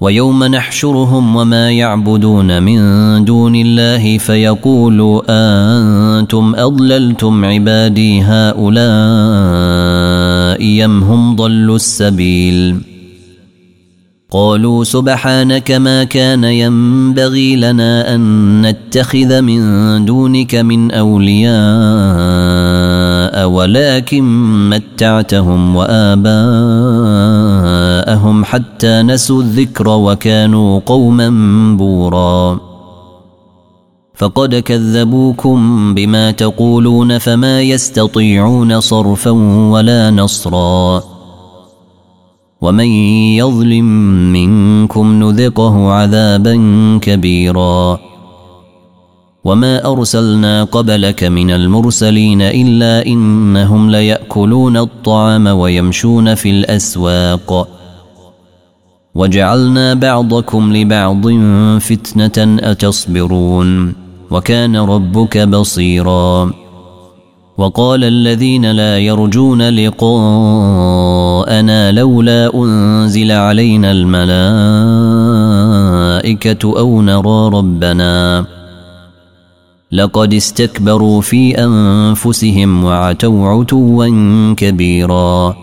ويوم نحشرهم وما يعبدون من دون الله فيقول أنتم أضللتم عبادي هؤلاء يم هم ضلوا السبيل؟ قالوا سبحانك ما كان ينبغي لنا أن نتخذ من دونك من أولياء ولكن متعتهم وآباءهم حتى نسوا الذكر وكانوا قوما بورا. فقد كذبوكم بما تقولون فما يستطيعون صرفا ولا نصرا. ومن يظلم منكم نذقه عذابا كبيرا. وما ارسلنا قبلك من المرسلين الا انهم لياكلون الطعام ويمشون في الاسواق وجعلنا بعضكم لبعض فتنه اتصبرون وكان ربك بصيرا وقال الذين لا يرجون لقاءنا لولا انزل علينا الملائكه أو نرى ربنا لقد استكبروا في أنفسهم وعتوا عتوا كبيرا.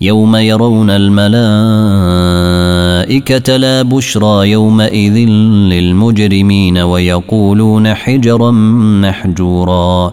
يوم يرون الملائكة لا بشرى يومئذ للمجرمين ويقولون حجرا محجورا.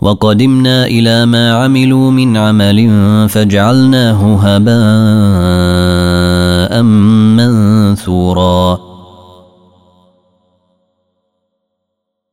وقدمنا إلى ما عملوا من عمل فجعلناه هباء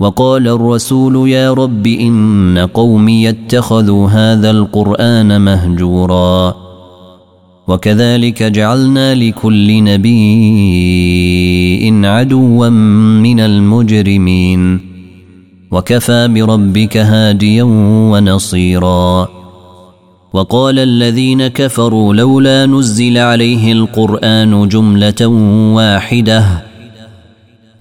وقال الرسول يا رب إن قومي اتخذوا هذا القرآن مهجورا. وكذلك جعلنا لكل نبي عدوا من المجرمين. وكفى بربك هاديا ونصيرا. وقال الذين كفروا لولا نزل عليه القرآن جملة واحدة.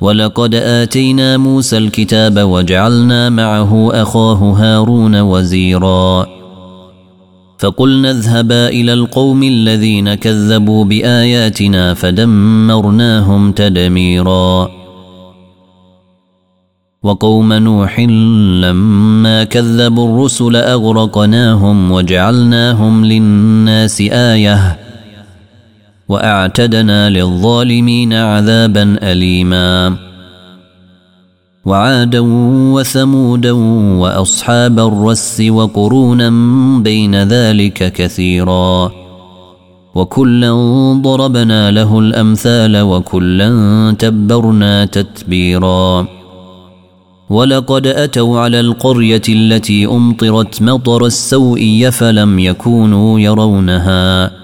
ولقد آتينا موسى الكتاب وجعلنا معه أخاه هارون وزيرا. فقلنا اذهبا إلى القوم الذين كذبوا بآياتنا فدمرناهم تدميرا. وقوم نوح لما كذبوا الرسل أغرقناهم وجعلناهم للناس آيةً. وأعتدنا للظالمين عذابا اليما. وعادا وثمودا وأصحاب الرس وقرونا بين ذلك كثيرا. وكلا ضربنا له الأمثال وكلا تبرنا تتبيرا. ولقد أتوا على القرية التي أمطرت مطر السوء فلم يكونوا يرونها.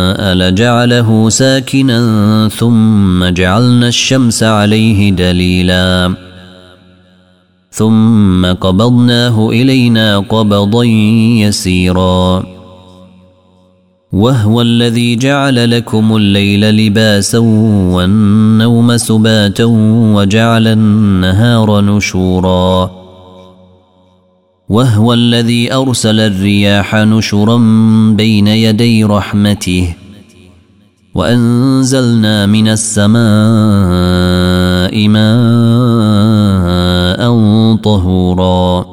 لجعله ساكنا ثم جعلنا الشمس عليه دليلا. ثم قبضناه إلينا قبضا يسيرا. وهو الذي جعل لكم الليل لباسا والنوم سباتا وجعل النهار نشورا. وهو الذي أرسل الرياح نشرا بين يدي رحمته. وأنزلنا من السماء ماء طهورا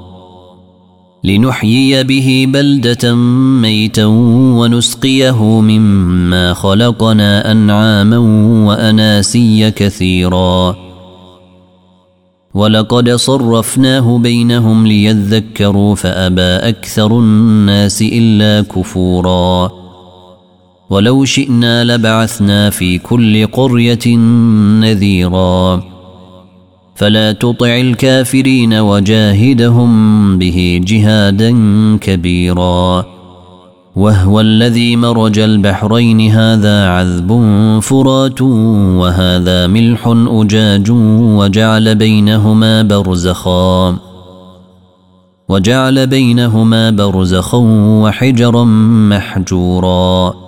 لنحيي به بلدة ميتا ونسقيه مما خلقنا أنعاما وأناسيا كثيرا ولقد صرفناه بينهم ليذكروا فأبى أكثر الناس إلا كفورا ولو شئنا لبعثنا في كل قرية نذيرا. فلا تطع الكافرين وجاهدهم به جهادا كبيرا. وهو الذي مرج البحرين هذا عذب فرات وهذا ملح أجاج وجعل بينهما برزخا. وجعل بينهما برزخا وحجرا محجورا.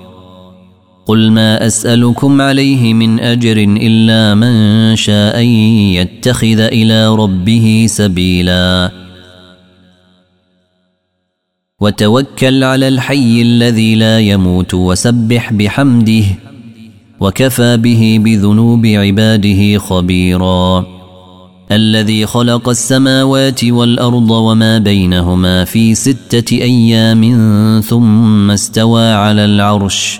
قل ما أسألكم عليه من أجر إلا من شاء يتخذ إلى ربه سبيلا. وتوكل على الحي الذي لا يموت وسبح بحمده وكفى به بذنوب عباده خبيرا. الذي خلق السماوات والأرض وما بينهما في ستة أيام ثم استوى على العرش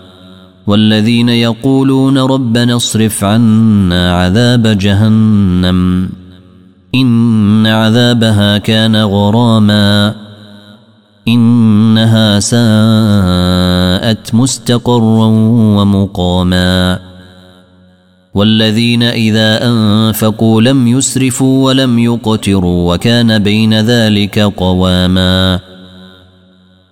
والذين يقولون ربنا اصرف عنا عذاب جهنم إن عذابها كان غراما إنها ساءت مستقرا ومقاما والذين إذا أنفقوا لم يسرفوا ولم يقتروا وكان بين ذلك قواما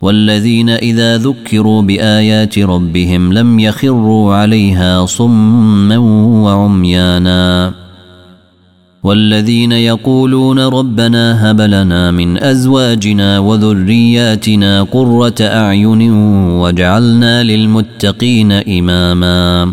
والذين إذا ذكروا بآيات ربهم لم يخروا عليها صما وعميانا. والذين يقولون ربنا هب لنا من أزواجنا وذرياتنا قرة أعين واجعلنا للمتقين إماما.